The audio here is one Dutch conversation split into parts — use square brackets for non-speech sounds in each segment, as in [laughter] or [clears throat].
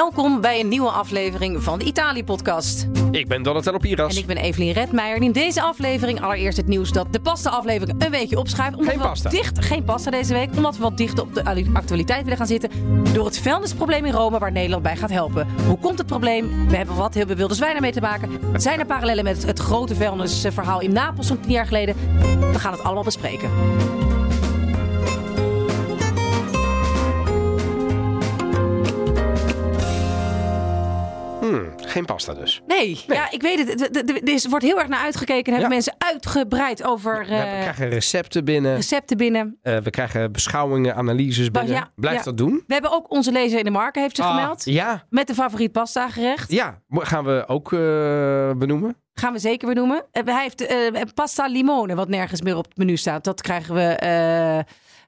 Welkom bij een nieuwe aflevering van de Italië-podcast. Ik ben Donatello Piras. En ik ben Evelien Redmeijer. En in deze aflevering allereerst het nieuws dat de pasta-aflevering een weekje opschuift. Omdat Geen we pasta. Dicht, geen pasta deze week. Omdat we wat dichter op de actualiteit willen gaan zitten. Door het vuilnisprobleem in Rome waar Nederland bij gaat helpen. Hoe komt het probleem? We hebben wat heel bewilde zwijnen mee te maken. Zijn er parallellen met het grote vuilnisverhaal in Napels van tien jaar geleden? We gaan het allemaal bespreken. Geen pasta dus. Nee, ja, ik weet het. Er- wordt heel erg naar uitgekeken. Hebben Ja. mensen uitgebreid over We eh, krijgen recepten binnen. recepten binnen. Eh, we krijgen beschouwingen, analyses binnen. ja, Blijf ja. dat doen. We hebben ook onze lezer in de marken heeft zich Ah, gemeld. Ja, Met de favoriet pasta gerecht. ja, gaan we ook eh, benoemen. Gaan we zeker weer noemen. Eh, Hij heeft pasta limone, wat nergens meer op het menu staat. Dat krijgen we,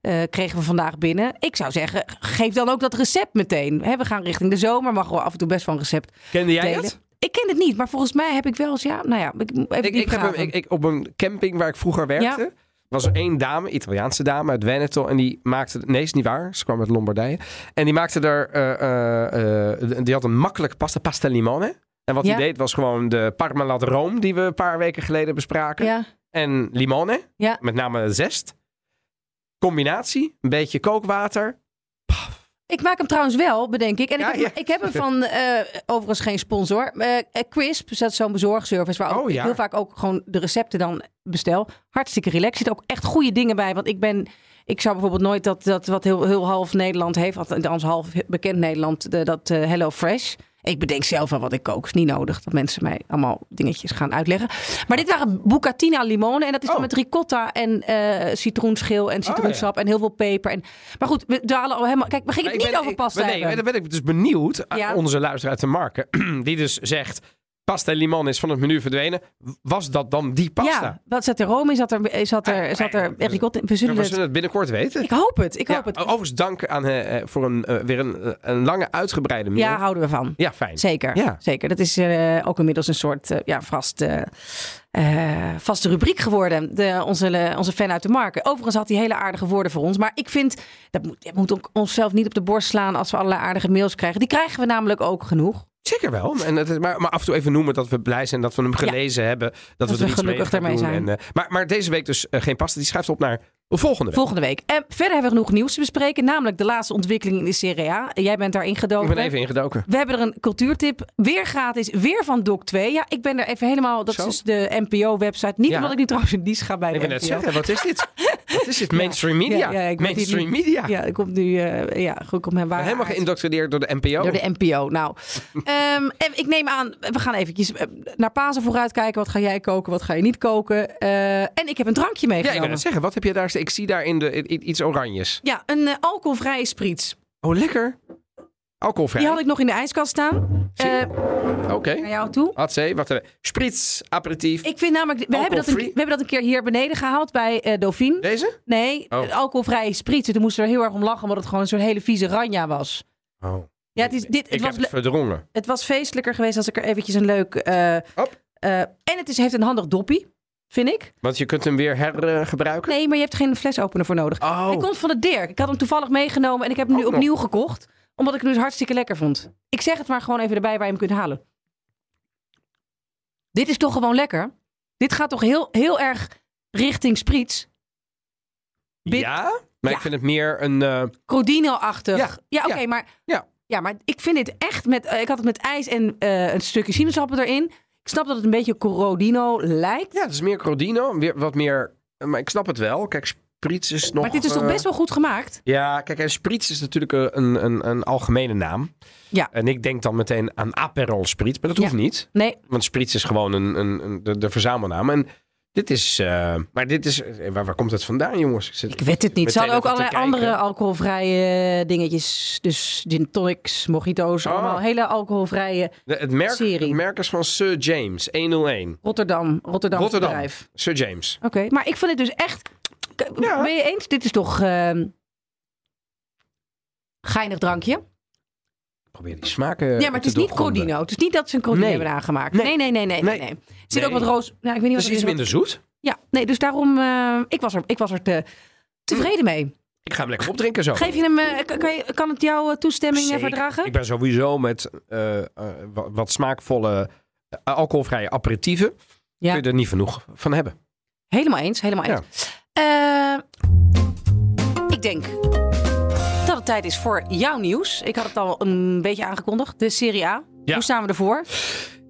eh, kregen we vandaag binnen. Ik zou zeggen, geef dan ook dat recept meteen. Hè, we gaan richting de zomer, mag wel af en toe best een recept Kende jij delen. het? Ik ken het niet, maar volgens mij heb ik wel eens, ja, nou ja, ik even Ik, ik heb hem, ik, ik- op een camping waar ik vroeger werkte, was er één dame, Italiaanse dame uit Veneto. En die maakte, nee is niet waar, ze kwam uit Lombardije. En die maakte er, eh, eh, die had een makkelijke pasta, pasta limone. En wat Ja. hij deed was gewoon de parmalat room die we een paar weken geleden bespraken. ja, En limone, Ja. met name zest. Combinatie, een beetje kookwater. Ik maak hem trouwens wel, bedenk ik. En ik, heb, ja. ik heb hem van, eh, overigens geen sponsor, eh, Crisp. Dat is zo'n bezorgservice waar ook, Oh, ik ja. heel vaak ook gewoon de recepten dan bestel. Hartstikke relaxed. Er zitten ook echt goede dingen bij. Want ik ben, ik zou bijvoorbeeld nooit dat, dat wat heel, heel half Nederland heeft, althans half bekend Nederland, de, dat Hello Fresh. Ik bedenk zelf wel wat ik kook. Is niet nodig dat mensen mij allemaal dingetjes gaan uitleggen. Maar dit waren bucatina limonen. En dat is dan Oh. met ricotta en eh, citroenschil en citroensap en heel veel peper. En, maar goed, we dwalen al helemaal... Kijk, we gingen het Ik niet ben- over ik- pasta Nee, hebben. dan ben ik dus benieuwd. aan Ja. Onze luisteraar de marken. [clears throat] Die dus zegt, pasta limone is van het menu verdwenen. Was dat dan die pasta? Ja, wat zat er room in? Zat er, zat er, zat er we- ricotta in? We We zullen zullen het... binnenkort weten. Ik hoop het, ik Ja, hoop het. Overigens dank aan, eh, voor een, eh, weer een, een lange uitgebreide mail. Ja, houden we van. Ja, fijn. Zeker, Ja. zeker. Dat is ook inmiddels een soort ja, vast, vaste rubriek geworden. De, onze, onze fan uit de marken. Overigens had hij hele aardige woorden voor ons. Maar ik vind, dat moet, dat moet ook onszelf niet op de borst slaan als we allerlei aardige mails krijgen. Die krijgen we namelijk ook genoeg. Zeker wel. En het, is- maar, maar af en toe even noemen dat we blij zijn dat we hem gelezen hebben. Dat, we we er iets gelukkig mee zijn. En, eh, maar, maar deze week dus eh, geen pasta. Die schrijft op naar de volgende week. Volgende week. En verder hebben we genoeg nieuws te bespreken. Namelijk de laatste ontwikkeling in de Serie A. Jij bent daarin ik gedoken. ben even ingedoken. We hebben er een cultuurtip. Weer gratis. Weer van Doc 2. Ja, ik ben er even helemaal... Dat Zo. is dus de NPO-website. Niet Ja. omdat ik nu trouwens een dienst ga bij de Ik wil NPO. net zeggen, wat is dit? [laughs] Wat is [laughs] dit? Mainstream media. Ja, Mainstream nu- media. Ja, ik kom nu... ja, goed, kom hem waar. Helemaal geïndoctrineerd door de NPO. Door de NPO. Nou, [laughs] en ik neem aan, we gaan eventjes eh, naar Pasen vooruit kijken. Wat ga jij koken, wat ga je niet koken? Eh, en ik heb een drankje ja, ik meegenomen. wil net zeggen, wat heb je daar? Ik zie daar in de, iets oranjes. Ja, een eh, alcoholvrije spritz. Oh, lekker. Alcoholvrij. Die had ik nog in de ijskast staan. Eh, Oké. naar jou toe. Hatzee, wat hebben we? Spritz, aperitief. Ik vind namelijk, we hebben, dat een, we hebben dat een keer hier beneden gehaald bij eh Dauphine. Deze? Nee, Oh. alcoholvrije spritz. Toen moesten we er heel erg om lachen, omdat het gewoon zo'n hele vieze ranja was. Oh. Ja, het, is, dit, Ik het, was, heb het le- verdrongen. het was feestelijker geweest als ik er eventjes een leuk... eh, Hop. eh, en het is, heeft een handig doppie, vind ik. Want je kunt hem weer hergebruiken. Nee, maar je hebt geen flesopener voor nodig. Oh. Hij komt van de Dirk. Ik had hem toevallig meegenomen en ik heb hem nu Ook nog. opnieuw gekocht. Omdat ik hem dus hartstikke lekker vond. Ik zeg het maar gewoon even erbij waar je hem kunt halen. Dit is toch gewoon lekker? Dit gaat toch heel, heel erg richting spritz? Bit- Ja, maar Ja. ik vind het meer een... eh, Crodino-achtig. Ja, Ja, oké, ja, maar... ja. Ja, maar ik vind dit echt met... eh, ik had het met ijs en eh, een stukje sinaasappel erin. Ik snap dat het een beetje Crodino lijkt. ja, het is meer Crodino. Weer wat meer... Maar ik snap het wel. Kijk, Spritz is nog... maar dit is toch eh, best wel goed gemaakt? Ja, kijk, en Spritz is natuurlijk een, een, een algemene naam. Ja. En ik denk dan meteen aan Aperol Spritz, maar dat hoeft Ja. niet. Nee, Want Spritz is gewoon een, een, een- de, de verzamelnaam. En dit is... eh, maar dit is... eh, Waar, waar komt het vandaan, jongens? Ik, zit Ik weet het niet. Ze hadden ook allerlei andere alcoholvrije dingetjes. Dus gin tonics, mojito's. Oh. Allemaal hele alcoholvrije De- het, merk, serie. het merk is van Sir James, 101. Rotterdam. Rotterdam, Rotterdam. bedrijf. Sir James. Oké, maar ik vind het dus echt... Ja. Ben je eens? Dit is toch... ehm geinig drankje. Probeer die smaken ja, maar het is niet. Crodino. Het is niet dat ze een Crodino Nee. hebben aangemaakt. Nee. Nee, nee, nee, nee. nee. Er zit ook wat roos... Nou, ik weet niet Het wat is iets er minder zoet. Ja, nee, dus daarom... eh, ik was er, ik was er te, tevreden mee. Ik ga hem lekker opdrinken zo. Geef je hem, eh, kan, je, kan het jouw eh, toestemming Zeker. verdragen? Ik ben sowieso met wat, smaakvolle alcoholvrije aperitieven. Ja. Kun je er niet genoeg van hebben. Helemaal eens, helemaal eens. Eh, ik denk dat het tijd is voor jouw nieuws. Ik had het al een beetje aangekondigd. De Serie A. Ja. Hoe staan we ervoor?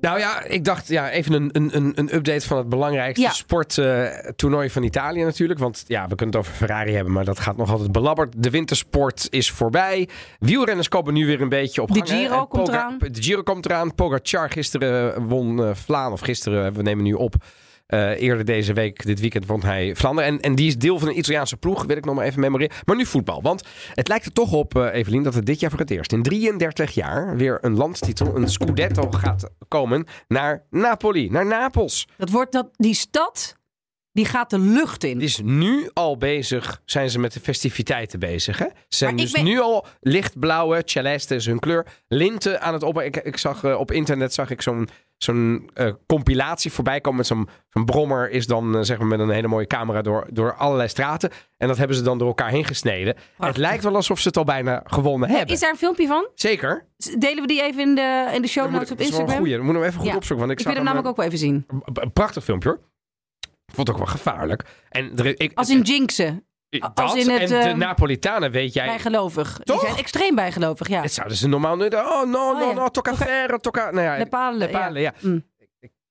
Nou ja, ik dacht ja, even een, een, een- update van het belangrijkste Ja. sporttoernooi van Italië natuurlijk. Want ja, we kunnen het over Ferrari hebben, maar dat gaat nog altijd belabberd. De wintersport is voorbij. Wielrenners komen nu weer een beetje op De gang. hè. Giro komt eraan. De Giro komt eraan. Pogacar gisteren won eh Vlaanderen, of gisteren, we nemen nu op. eh, eerder deze week, dit weekend, won hij Vlaanderen. En, en die is deel van een Italiaanse ploeg, wil ik nog maar even memoreren. Maar nu voetbal. Want het lijkt er toch op, eh, Evelien, dat het dit jaar voor het eerst in 33 jaar weer een landstitel, een Scudetto gaat komen naar Napoli, naar Napels. Dat wordt dat, die stad, die gaat de lucht in. Is nu al bezig, zijn ze met de festiviteiten bezig. Hè? Ze zijn dus ben- nu al lichtblauwe, celeste is hun kleur, linten aan het op. Ik, ik zag eh, op internet zag ik zo'n zo'n eh, compilatie voorbij komen met zo'n zo'n brommer is dan eh, zeg maar met een hele mooie camera door, door allerlei straten. En dat hebben ze dan door elkaar heen gesneden. Het lijkt wel alsof ze het al bijna gewonnen hebben. Is daar een filmpje van? Zeker. Delen we die even in de, in de show notes op dat is wel een Instagram? goeie. Moeten we even goed Ja. opzoeken. Want ik, Ik wil hem namelijk ook wel even zien. Een prachtig filmpje hoor. Ik vond het ook wel gevaarlijk. En er, ik, Als in jinxen, dat, als in het, en de eh, Napolitanen weet jij. bijgelovig. Toch? Die zijn extreem bijgelovig, ja. Het zouden ze normaal nu. Oh, no, Oh, no, ja. no, tocca ferro, tocca. Nou ja, Le Pale, Le Pale, ja. Mm.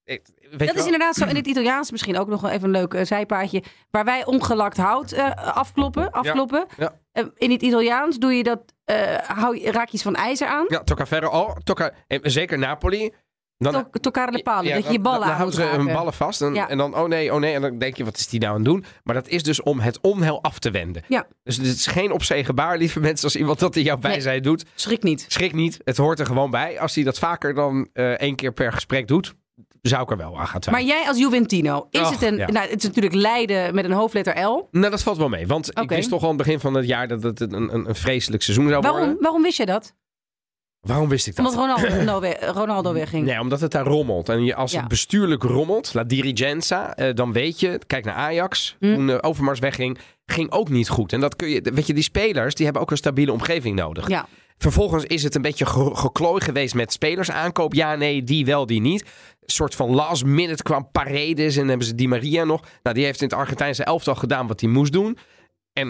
Ik- weet je Dat is inderdaad zo in het Italiaans misschien ook nog wel even een leuk eh, zijpaadje. Waar wij ongelakt hout eh, afkloppen. afkloppen. ja. Eh, in het Italiaans doe je dat, eh, hou, je- raak je iets van ijzer aan. Ja, tocca ferro. Oh, tocca. eh, Zeker Napoli. Dan, To- Toccare le pale, ja, dat je ballen dan, houden ze hun ballen vast. En, Ja. en dan, oh nee, oh nee. En dan denk je, wat is die nou aan het doen? Maar dat is dus om het onheil af te wenden. Ja. Dus het is geen op zee gebaar, lieve mensen. Als iemand dat in jouw bijzijn doet, Schrik niet. schrik niet. Het hoort er gewoon bij. Als hij dat vaker dan eh, één keer per gesprek doet, zou ik er wel aan gaan Maar twijfelen. jij als Juventino, is Och, het een... ja. Nou, het is natuurlijk Leiden met een hoofdletter L. Nou, dat valt wel mee. Want ik wist toch al aan het begin van het jaar dat het een, een, een vreselijk seizoen zou Waarom, worden. waarom wist je dat? Waarom wist ik dat? Omdat Ronaldo, [clears throat] we- Ronaldo wegging. Nee, omdat het daar rommelt. En je, als Ja. het bestuurlijk rommelt, la dirigenza, eh, dan weet je, kijk naar Ajax, Hm. toen eh, Overmars wegging, ging ook niet goed. En dat kun je, weet je, die spelers, die hebben ook een stabiele omgeving nodig. Ja. Vervolgens is het een beetje ge geklooi geweest met spelersaankoop. Ja, nee, die wel, die niet. Een soort van last minute kwam Paredes en hebben ze Di Maria nog. Nou, die heeft in het Argentijnse elftal gedaan wat hij moest doen. En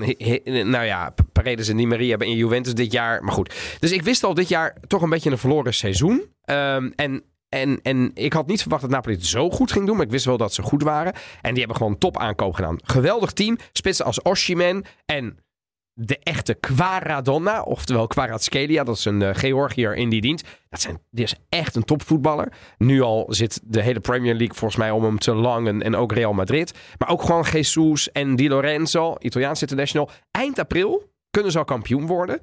nou ja, Paredes en Di Maria hebben in Juventus dit jaar. Maar goed. Dus ik wist al dit jaar toch een beetje een verloren seizoen. Ehm, en, en, en ik had niet verwacht dat Napoli het zo goed ging doen. Maar ik wist wel dat ze goed waren. En die hebben gewoon top aankoop gedaan. Geweldig team. Spitsen als Oshimen en de echte Quaradonna, oftewel Kvaratskhelia, dat is een uh, Georgiër in die dienst. Dat zijn, die is echt een topvoetballer. Nu al zit de hele Premier League volgens mij om hem te langen en ook Real Madrid. Maar ook gewoon Jesus en Di Lorenzo, Italiaans international. Eind april kunnen ze al kampioen worden.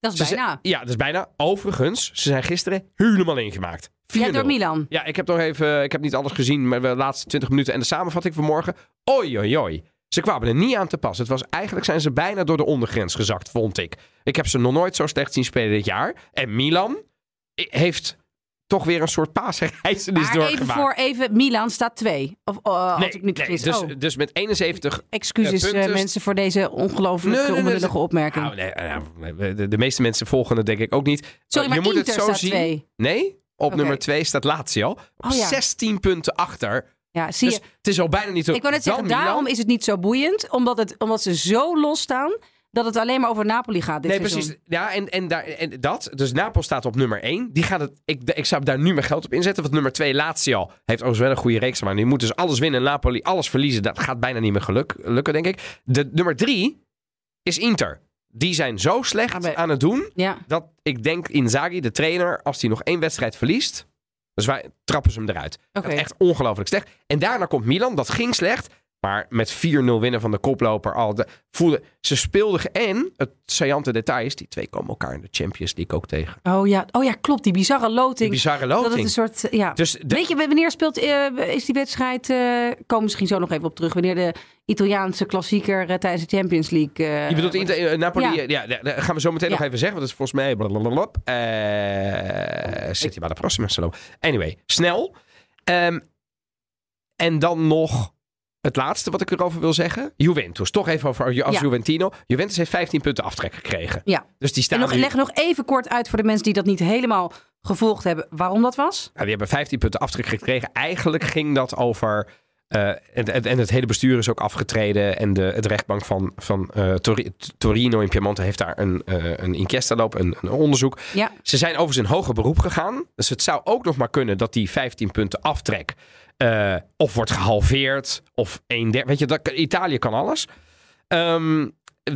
Dat is Ze zijn- bijna. ja, dat is bijna. Overigens, ze zijn gisteren helemaal ingemaakt. 4-0. Ja, door Milan. Ja, ik heb nog even, ik heb niet alles gezien, maar de laatste 20 minuten en de samenvatting van morgen. Oei, oei, oei. Ze kwamen er niet aan te pas. Het was eigenlijk zijn ze bijna door de ondergrens gezakt, vond ik. Ik heb ze nog nooit zo slecht zien spelen dit jaar. En Milan heeft toch weer een soort paasreizenis Maar doorgemaakt. even voor even, Milan staat twee. Of, uh, als nee, ik niet nee, dus, oh, dus met 71 excuses eh, punten- eh, mensen voor deze ongelooflijk Nee, opmerking. Nou, nee, nou, de, de meeste mensen volgen het denk ik ook niet. Sorry, je maar moet Inter het zo staat zien. twee. Nee, op nummer 2 staat Lazio. Op Oh ja. 16 punten achter. Ja, zie Dus je. het is al bijna niet zo. Ik wou net zeggen, Milan. daarom is het niet zo boeiend. Omdat, het, omdat ze zo los staan dat het alleen maar over Napoli gaat dit Nee, seizoen. precies. Ja, en, en, daar, en dat. Dus Napels staat op nummer 1. Die gaat het, ik, ik zou daar nu mijn geld op inzetten. Want nummer 2, Lazio, heeft overigens wel een goede reeks. Maar die moet dus alles winnen. Napoli alles verliezen. Dat gaat bijna niet meer geluk, lukken, denk ik. De nummer 3 is Inter. Die zijn zo slecht Ah, aan het doen. Ja, Dat ik denk Inzaghi, de trainer, als hij nog één wedstrijd verliest. Dus wij trappen ze hem eruit. Dat echt ongelooflijk slecht. En daarna komt Milan. Dat ging slecht. Maar met 4-0 winnen van de koploper. Al de, voelde, ze speelden. En het saillante detail is: die twee komen elkaar in de Champions League ook tegen. Oh, ja. oh ja, klopt. Die bizarre Die loting. bizarre dat het loting. een soort... eh, Ja. Dus de, Weet je, wanneer speelt, eh, is die wedstrijd... eh komen misschien zo nog even op terug. Wanneer de Italiaanse klassieker tijdens de Champions League... je bedoelt Inter, Napoli? Ja. Ja, dat gaan we zo meteen nog even zeggen. Want dat is volgens mij. blablabla. Eh City bij de prossima. Anyway, snel. Ehm, en dan nog het laatste wat ik erover wil zeggen. Juventus, toch even over als Ja. Juventino. Juventus heeft 15 punten aftrek gekregen. Ja. Dus die En staan nog, nu- leg nog even kort uit voor de mensen die dat niet helemaal gevolgd hebben, waarom dat was. Nou, die hebben 15 punten aftrek gekregen. Eigenlijk ging dat over. eh, en, en, en het hele bestuur is ook afgetreden. En de, het rechtbank van, van eh, Tori- Torino in Piemonte heeft daar een, eh een inquesta lopen, een, een onderzoek. Ja, Ze zijn overigens in hoger beroep gegaan. Dus het zou ook nog maar kunnen dat die 15 punten aftrek. Eh, of wordt gehalveerd. Of een derde. Weet je, dat, Italië kan alles. Ehm,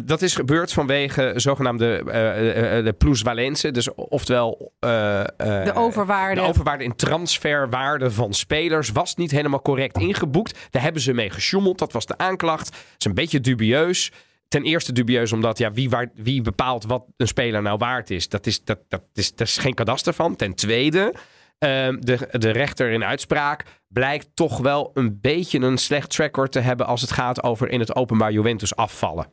dat is gebeurd vanwege zogenaamde eh, eh, de plusvalentie. Dus oftewel... de overwaarde. de overwaarde in transferwaarde van spelers was niet helemaal correct ingeboekt. Daar hebben ze mee gesjoemeld. Dat was de aanklacht. Dat is een beetje dubieus. Ten eerste dubieus omdat ja, wie, waar, wie bepaalt wat een speler nou waard is. Dat is, dat, dat is, daar is geen kadaster van. Ten tweede, de, de rechter in uitspraak blijkt toch wel een beetje een slecht track record te hebben als het gaat over in het openbaar Juventus afvallen.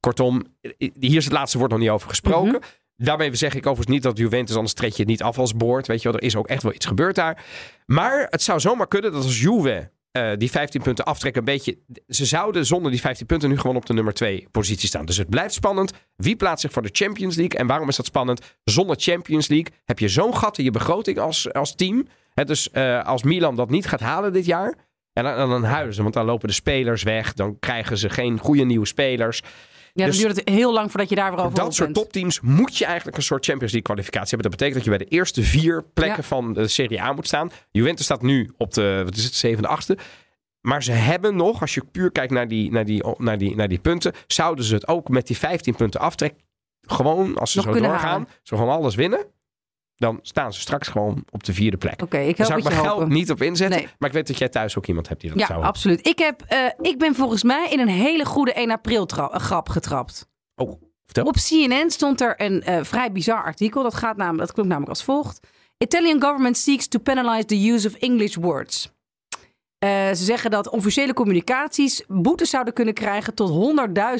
Kortom, hier is het laatste woord nog niet over gesproken. Daarmee zeg ik overigens niet dat Juventus, anders treed je het niet af als boord. Weet je wel, er is ook echt wel iets gebeurd daar. Maar het zou zomaar kunnen dat als Juve eh, die 15 punten aftrekken, een beetje. Ze zouden zonder die 15 punten nu gewoon op de nummer 2 positie staan. Dus het blijft spannend. Wie plaatst zich voor de Champions League? En waarom is dat spannend? Zonder Champions League heb je zo'n gat in je begroting als, als team. Dus eh, als Milan dat niet gaat halen dit jaar. En dan, dan huilen ze, want dan lopen de spelers weg. Dan krijgen ze geen goede nieuwe spelers. Ja, dan dus- duurt het heel lang voordat je daar weer over Dat soort bent. topteams moet je eigenlijk een soort Champions League kwalificatie hebben. Dat betekent dat je bij de eerste vier plekken Ja. van de Serie A moet staan. Juventus staat nu op de, wat is het, zevende, achtste. Maar ze hebben nog, als je puur kijkt naar die, naar die, naar die, naar die punten, zouden ze het ook met die 15 punten aftrek gewoon, als ze Nog zo doorgaan, halen. ze gewoon alles winnen, dan staan ze straks gewoon op de vierde plek. Oké, ik help zou ik mijn geld niet op inzetten. Nee. Maar ik weet dat jij thuis ook iemand hebt die dat Ja, zou absoluut. Ik, heb, eh, ik ben volgens mij in een hele goede 1 april grap getrapt. Oh, vertel. Op CNN stond er een eh, vrij bizar artikel. Dat, gaat namelijk, dat klonk namelijk als volgt. Italian government seeks to penalize the use of English words. Eh, ze zeggen dat officiële communicaties boetes zouden kunnen krijgen tot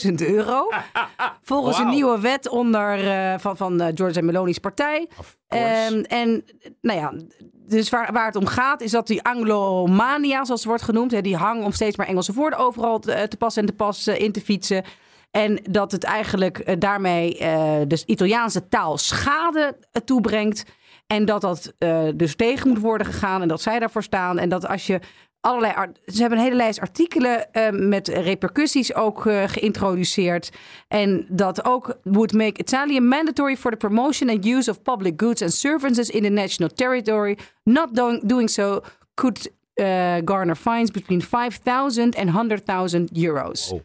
100.000 euro. [laughs] Volgens een nieuwe wet onder, eh, van, van eh, Giorgia Meloni's partij. Ehm, en nou ja, dus waar, waar het om gaat is dat die Anglomania, zoals het wordt genoemd, hè, die hang om steeds maar Engelse woorden overal te, te passen en te passen in te fietsen. En dat het eigenlijk daarmee dus Italiaanse taal schade toebrengt. En dat dat dus tegen moet worden gegaan en dat zij daarvoor staan. En dat als je allerlei. Ze hebben een hele lijst artikelen eh, met repercussies ook eh, geïntroduceerd. En dat ook would make Italian mandatory for the promotion and use of public goods and services in the national territory. Not doing, doing so could eh, garner fines between 5,000 and 100,000 euros. Oh.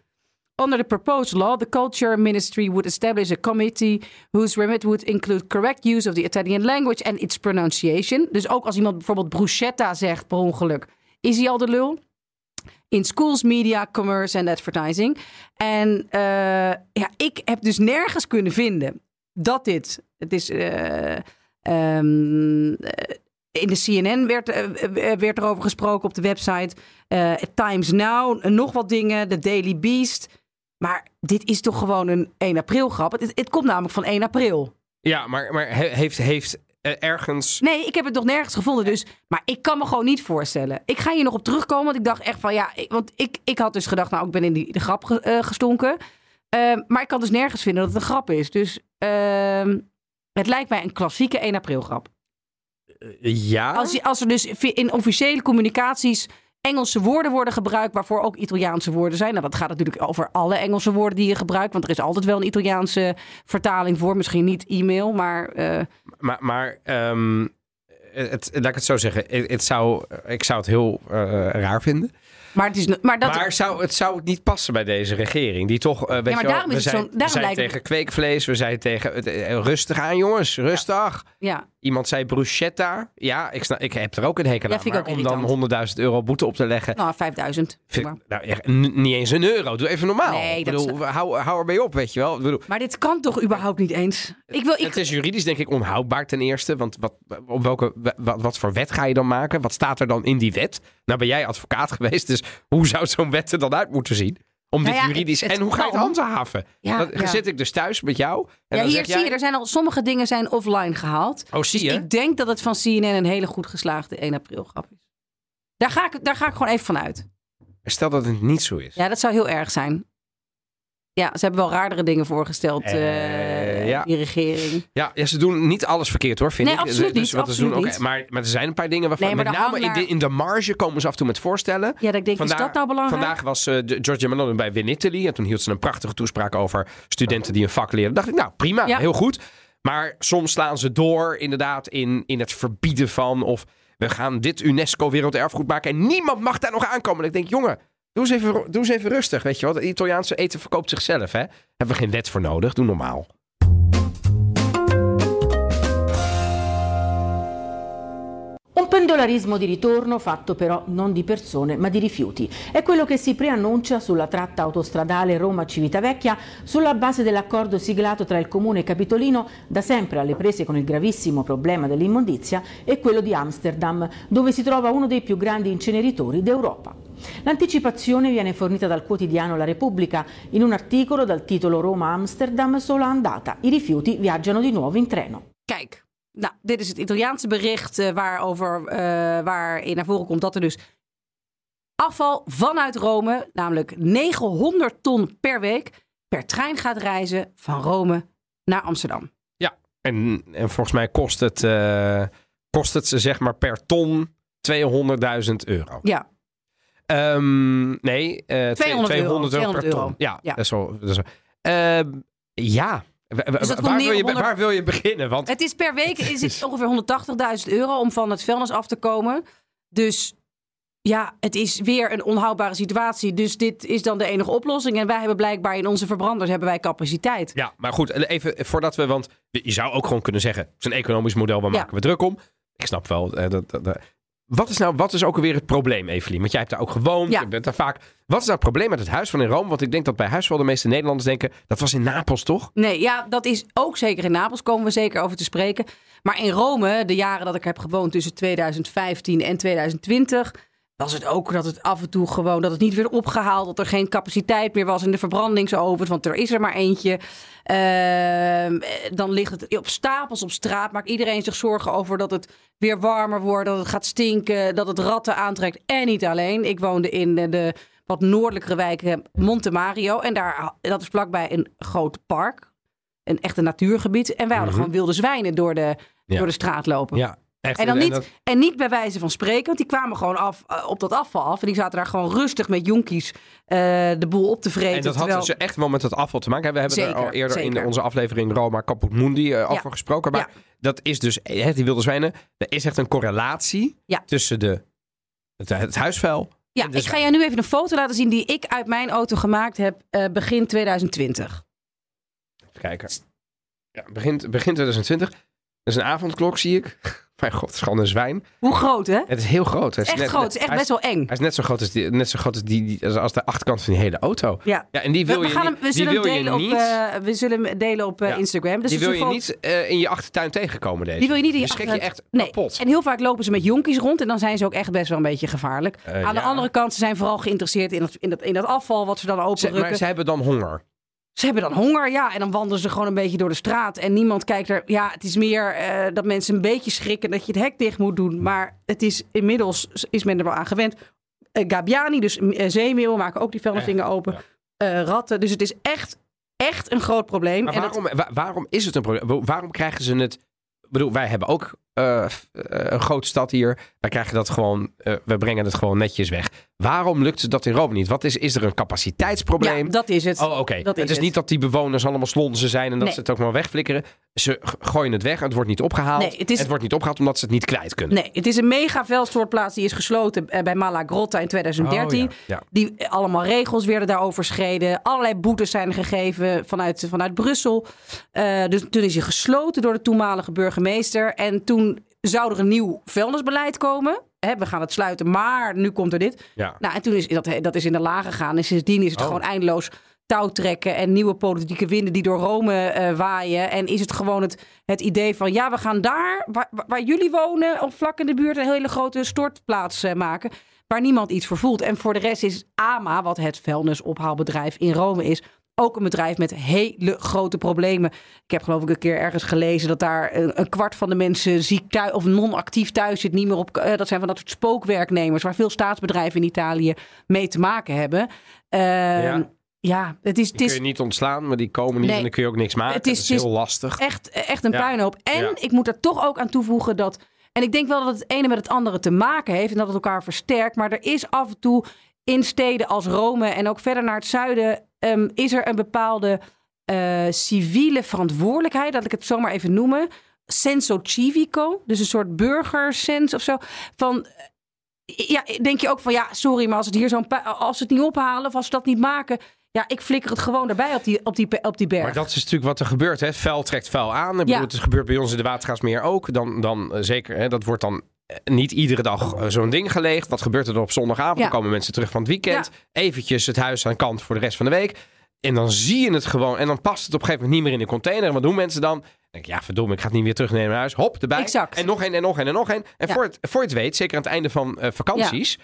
Under the proposed law, the Culture Ministry would establish a committee whose remit would include correct use of the Italian language and its pronunciation. Dus ook als iemand bijvoorbeeld bruschetta zegt per ongeluk, is hij al de lul? In schools, media, commerce en advertising. En eh, ja, ik heb dus nergens kunnen vinden dat dit. Het is. eh, ehm, eh, in de CNN werd, eh, werd erover gesproken op de website. Times Now, nog wat dingen. De Daily Beast. Maar dit is toch gewoon een 1 april grap. Het, het komt namelijk van 1 april. Ja, maar, maar he- heeft, heeft ergens Nee, ik heb het nog nergens gevonden. Dus, maar ik kan me gewoon niet voorstellen. Ik ga hier nog op terugkomen. Want ik dacht echt van ja. Ik, want ik, ik had dus gedacht, nou, ik ben in die, de grap ge- eh, gestonken. Ehm, maar ik kan dus nergens vinden dat het een grap is. Dus ehm, het lijkt mij een klassieke 1 april grap. ja. Als, je- als er dus in officiële communicaties Engelse woorden worden gebruikt, waarvoor ook Italiaanse woorden zijn. Nou, dat gaat natuurlijk over alle Engelse woorden die je gebruikt. Want er is altijd wel een Italiaanse vertaling voor. Misschien niet e-mail, maar. eh, Maar, maar ehm, het, laat ik het zo zeggen. Het, zou, ik zou het heel eh, raar vinden. maar, het is, maar dat. maar zou, het zou niet passen bij deze regering. Die toch, eh, weet maar je wel, daarom we is het zijn, zo- daarom we zijn lijkt tegen kweekvlees. We zijn tegen... rustig aan jongens, rustig. ja, Iemand zei bruschetta. Ja, ik, snap, ik heb er ook een hekel Ja, aan. Maar om dan 100.000 euro boete op te leggen... nou, 5000. Vind, Maar, ik- nou, echt, niet eens een euro. Doe even normaal. Nee, ik dat bedoel, hou, hou ermee op, weet je wel. Ik bedoel, maar dit kan toch überhaupt niet eens? Ik wil. Ik, Het is juridisch denk ik onhoudbaar ten eerste. Want wat, op welke, wat, wat voor wet ga je dan maken? Wat staat er dan in die wet? Nou ben jij advocaat [laughs] geweest, dus hoe zou zo'n wet er dan uit moeten zien? Om Nou dit ja, juridisch... het- het en hoe ga je het handhaven? Ja, zit ik dus thuis met jou. En ja, hier zie jij, je, er zijn al sommige dingen zijn offline gehaald. Oh, zie je? Ik denk dat het van CNN een hele goed geslaagde 1 april grap is. Daar ga ik, daar ga ik gewoon even van uit. Stel dat het niet zo is. Ja, dat zou heel erg zijn. Ja, ze hebben wel raardere dingen voorgesteld, Eh, eh, ja. die regering. Ja, ja, ze doen niet alles verkeerd hoor, vind Nee, ik. absoluut Dus niet, wat ze absoluut doen, niet. maar, maar er zijn een paar dingen waarvan, Nee, met name in de, in de marge komen ze af en toe met voorstellen. Ja, dat ik denk, is dat nou belangrijk? Vandaag was eh, de Giorgia Meloni bij Win Italy. En toen hield ze een prachtige toespraak over studenten die een vak leren. dacht ik, nou prima, Ja. heel goed. Maar soms slaan ze door inderdaad in, in het verbieden van... of we gaan dit UNESCO werelderfgoed maken... en niemand mag daar nog aankomen. En ik denk, jongen, doe eens even, doe eens even rustig. Weet je wat, het Italiaanse eten verkoopt zichzelf. Hè? Hebben we geen wet voor nodig, doe normaal. Un pendolarismo di ritorno fatto però non di persone ma di rifiuti. È quello che si preannuncia sulla tratta autostradale Roma-Civitavecchia sulla base dell'accordo siglato tra il comune capitolino da sempre alle prese con il gravissimo problema dell'immondizia e quello di Amsterdam, dove si trova uno dei più grandi inceneritori d'Europa. L'anticipazione viene fornita dal quotidiano La Repubblica in un articolo dal titolo Roma-Amsterdam sola andata. I rifiuti viaggiano di nuovo in treno. Kijk, nou, dit is het Italiaanse bericht eh, waarover, eh, waarin naar voren komt dat er dus afval vanuit Rome, namelijk 900 ton per week, per trein gaat reizen van Rome naar Amsterdam. En, en volgens mij kost het, eh, kost het ze zeg maar per ton 200.000 euro. Ja, Ehm, nee, eh, 200 euro, 200 euro per 200 euro. ton. Ja, Ja. dat is wel. Dat is wel. Ehm, ja. Dus waar, wil je, op 100 waar wil je beginnen? Want het is per week [laughs] is het ongeveer 180.000 euro om van het vuilnis af te komen. Dus ja, het is weer een onhoudbare situatie. Dus dit is dan de enige oplossing. En wij hebben blijkbaar in onze verbranders hebben wij capaciteit. ja, maar goed, even voordat we. Want je zou ook gewoon kunnen zeggen: het is een economisch model, waar Ja. maken we druk om? Ik snap wel. eh, dat, dat, dat- wat is nou, wat is ook alweer het probleem, Evelien? Want jij hebt daar ook gewoond, Ja. je bent daar vaak. Wat is nou het probleem met het huis van in Rome? Want ik denk dat bij huis wel de meeste Nederlanders denken: dat was in Napels, toch? Nee, ja, dat is ook zeker in Napels, komen we zeker over te spreken. Maar in Rome, de jaren dat ik heb gewoond tussen 2015 en 2020, was het ook dat het af en toe gewoon dat het niet werd opgehaald, dat er geen capaciteit meer was in de verbrandingsovens, want er is er maar eentje. Ehm, dan ligt het op stapels op straat, maakt iedereen zich zorgen over dat het weer warmer wordt, dat het gaat stinken, dat het ratten aantrekt. En niet alleen. Ik woonde in de, wat noordelijkere wijken Monte Mario en daar, dat is vlakbij een groot park een echte natuurgebied. En wij hadden Mhm. gewoon wilde zwijnen door de, Ja. door de straat lopen. Ja. Echt, En dan niet, dat- en niet bij wijze van spreken, want die kwamen gewoon af eh, op dat afval af. En die zaten daar gewoon rustig met jonkies eh, de boel op te vreten. En dat had terwijl- dus echt wel met het afval te maken. We hebben Zeker, er al eerder in onze aflevering Roma Caput Mundi eh, over gesproken. Maar Ja. dat is dus, die wilde zwijnen, er is echt een correlatie Ja. tussen de, het, het huisvuil. Ja, ik ga jij nu even een foto laten zien die ik uit mijn auto gemaakt heb begin 2020. Even kijken. Ja, begint, begin 2020. Dat is een avondklok, zie ik. [laughs] Mijn god, het is gewoon een zwijn. Hoe groot, hè? Het is heel groot. Het is Echt net- groot. Het is echt best wel eng. Hij is net zo groot als, die, net zo groot als, die, die- als de achterkant van die hele auto. Ja. Ja, en die wil we je gaan niet. hem, we zullen hem delen op, we zullen hem delen op Ja. Instagram. Dus die wil je niet eh, in je achtertuin tegenkomen, deze. Die wil je niet in je Die je echt nee. kapot. En heel vaak lopen ze met jonkies rond en dan zijn ze ook echt best wel een beetje gevaarlijk. Eh, Aan de andere kant, ze zijn vooral geïnteresseerd in dat, in dat, in dat afval wat ze dan Ze- openrukken. maar Ze, ze hebben dan honger. Hebben dan honger, ja. En dan wandelen ze gewoon een beetje door de straat. En niemand kijkt er... Ja, het is meer eh, dat mensen een beetje schrikken dat je het hek dicht moet doen. Maar het is inmiddels is men er wel aan gewend. Eh, Gabbiani, dus eh, zeemeeuwen, maken ook die vuilnisdingen open. Ratten. Dus het is echt, echt een groot probleem. Maar En waarom, wa- waarom is het een probleem? Wa- Waarom krijgen ze het... Ik bedoel, wij hebben ook eh, eh, een grote stad hier. Wij krijgen dat gewoon... eh, we brengen het gewoon netjes weg. Waarom lukt dat in Rome niet? Wat is, is er een capaciteitsprobleem? ja, dat is het. Oh, oké. dat Het is het. niet dat die bewoners allemaal slonzen zijn en dat Nee. ze het ook maar wegflikkeren. Ze gooien het weg en het wordt niet opgehaald. Nee, het is- Het wordt niet opgehaald omdat ze het niet kwijt kunnen. Nee, het is een mega veldsoortplaats die is gesloten bij Mala Grotta in 2013. Oh, ja, ja. Die allemaal regels werden daar overschreden. Allerlei boetes zijn gegeven vanuit, vanuit Brussel. Dus toen is hij gesloten door de toenmalige burgemeester. En toen zou er een nieuw vuilnisbeleid komen. Hè, we gaan het sluiten, maar nu komt er dit. Ja. Nou, en toen is dat, dat is in de la gegaan. En sindsdien is het Oh. gewoon eindeloos touwtrekken en nieuwe politieke winden die door Rome eh, waaien. En is het gewoon het, het idee van, ja, we gaan daar, waar, waar jullie wonen, of vlak in de buurt, een hele grote stortplaats eh, maken. Waar niemand iets voor voelt. En voor de rest is AMA, wat het vuilnisophaalbedrijf in Rome is, ook een bedrijf met hele grote problemen. Ik heb geloof ik een keer ergens gelezen dat daar een, een kwart van de mensen ziek thuis of non-actief thuis zit. Niet meer op. eh, dat zijn van dat soort spookwerknemers waar veel staatsbedrijven in Italië mee te maken hebben. Ehm, Ja. ja. het is, het Die is kun je niet ontslaan, maar die komen niet Nee. en dan kun je ook niks maken. Het is- Het is, het is- heel lastig. echt, echt een Ja. puinhoop. En Ja. ik moet er toch ook aan toevoegen dat. En ik denk wel dat het ene met het andere te maken heeft en dat het elkaar versterkt. Maar er is af en toe in steden als Rome en ook verder naar het zuiden. Ehm, is er een bepaalde eh, civiele verantwoordelijkheid, dat ik het zomaar even noemen. Senso civico, dus een soort burgersens of zo. Van, eh, ja, denk je ook van ja, sorry, maar als het hier zo'n als het niet ophalen of als ze dat niet maken, ja, ik flikker het gewoon erbij op die, op die, op die berg. Maar dat is natuurlijk wat er gebeurt. Hè. Vuil trekt vuil aan. Ik bedoel, Ja. Het gebeurt bij ons in de Watergaasmeer ook. Dan, dan eh, zeker, hè, dat wordt dan niet iedere dag eh, zo'n ding geleegd. Wat gebeurt er dan op zondagavond? Ja. Dan komen mensen terug van het weekend. Eventjes het huis aan kant voor de rest van de week. En dan zie je het gewoon. En dan past het op een gegeven moment niet meer in de container. En wat doen mensen dan? Denk ik, ja, verdomme, ik ga het niet weer terugnemen naar huis. Hop, erbij. Exact. En nog één, en nog één, en nog één. En Ja. voor, het, voor je het weet, zeker aan het einde van eh, vakanties...